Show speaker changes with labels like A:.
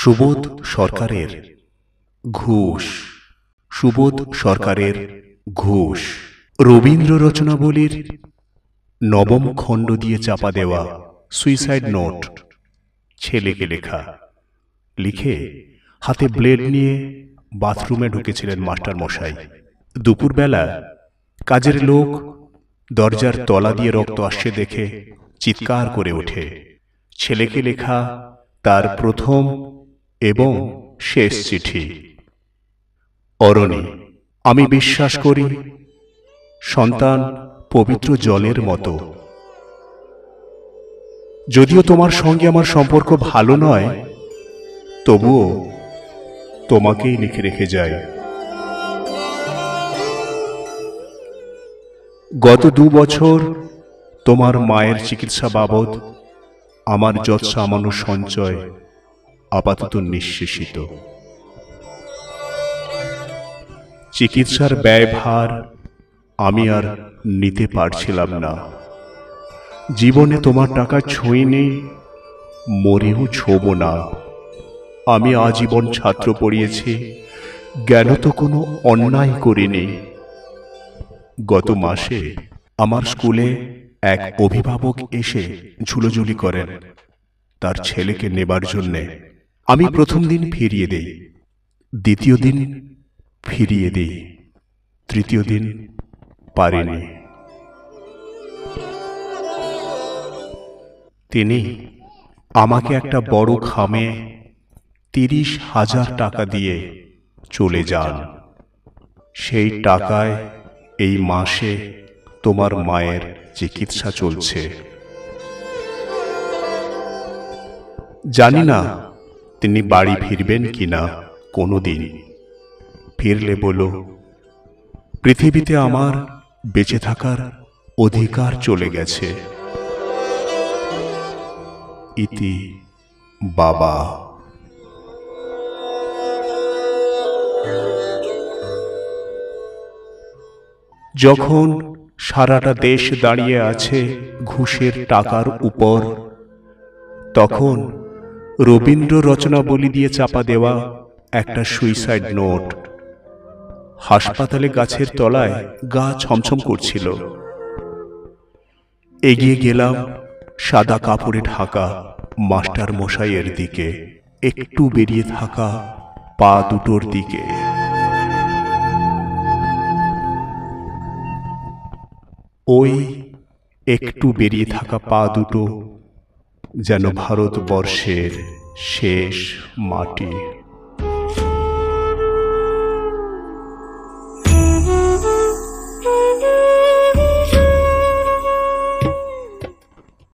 A: সুবোধ সরকারের ঘুষ। সুবোধ সরকারের ঘুষ। রবীন্দ্র রচনাবলীর নবম খণ্ড দিয়ে চাপা দেওয়া সুইসাইড নোট, ছেলেকে লেখা। লিখে হাতে ব্লেড নিয়ে বাথরুমে ঢুকেছিলেন মাস্টার মশাই দুপুরবেলা কাজের লোক দরজার তলা দিয়ে রক্ত আসছে দেখে চিৎকার করে ওঠে। ছেলেকে লেখা তার প্রথম এবং শেষ চিঠি। অরণি, আমি বিশ্বাস করি, সন্তান পবিত্র জলের মতো। যদিও তোমার সঙ্গে আমার সম্পর্ক ভালো নয়, তবুও তোমাকেই লিখে রেখে যাই। গত দু বছর তোমার মায়ের চিকিৎসা বাবদ আমার যৎ সামান্য সঞ্চয় আপাতত নিঃশেষিত। চিকিৎসার ব্যয়ভার আমি আর নিতে পারছিলাম না। জীবনে তোমার টাকা ছুঁইনি মরেও ছোব না। আমি আজীবন ছাত্র পড়িয়েছি, জ্ঞান তো কোনো অন্যায় করিনি। গত মাসে আমার স্কুলে এক অভিভাবক এসে ঝুলোঝুলি করেন, তার ছেলেকে নেবার জন্যে। আমি প্রথম দিন ফিরিয়ে দেই। দ্বিতীয় দিন ফিরিয়ে দিই। তৃতীয় দিন পারিনি তিনি আমাকে একটা বড় খামে তিরিশ হাজার টাকা দিয়ে চলে যান। সেই টাকায় এই মাসে তোমার মায়ের চিকিৎসা চলছে। জানি না তিনি বাড়ি ফিরবেন কিনা কোনোদিন। ফিরলে বলো পৃথিবীতে আমার বেঁচে থাকার অধিকার চলে গেছে। ইতি বাবা। যখন সারাটা দেশ দাঁড়িয়ে আছে ঘুষের টাকার উপর, তখন রবীন্দ্র রচনাবলী দিয়ে চাপা দেওয়া একটা সুইসাইড নোট। হাসপাতালে গাছের তলায় গা ছমছম করছিল। এগিয়ে গেলাম সাদা কাপড়ে ঢাকা মাস্টার মশাইয়ের দিকে। একটু বেরিয়ে থাকা পা দুটোর দিকে। ওই একটু বেরিয়ে থাকা পা দুটো যেন ভারতবর্ষের শেষ মাটি।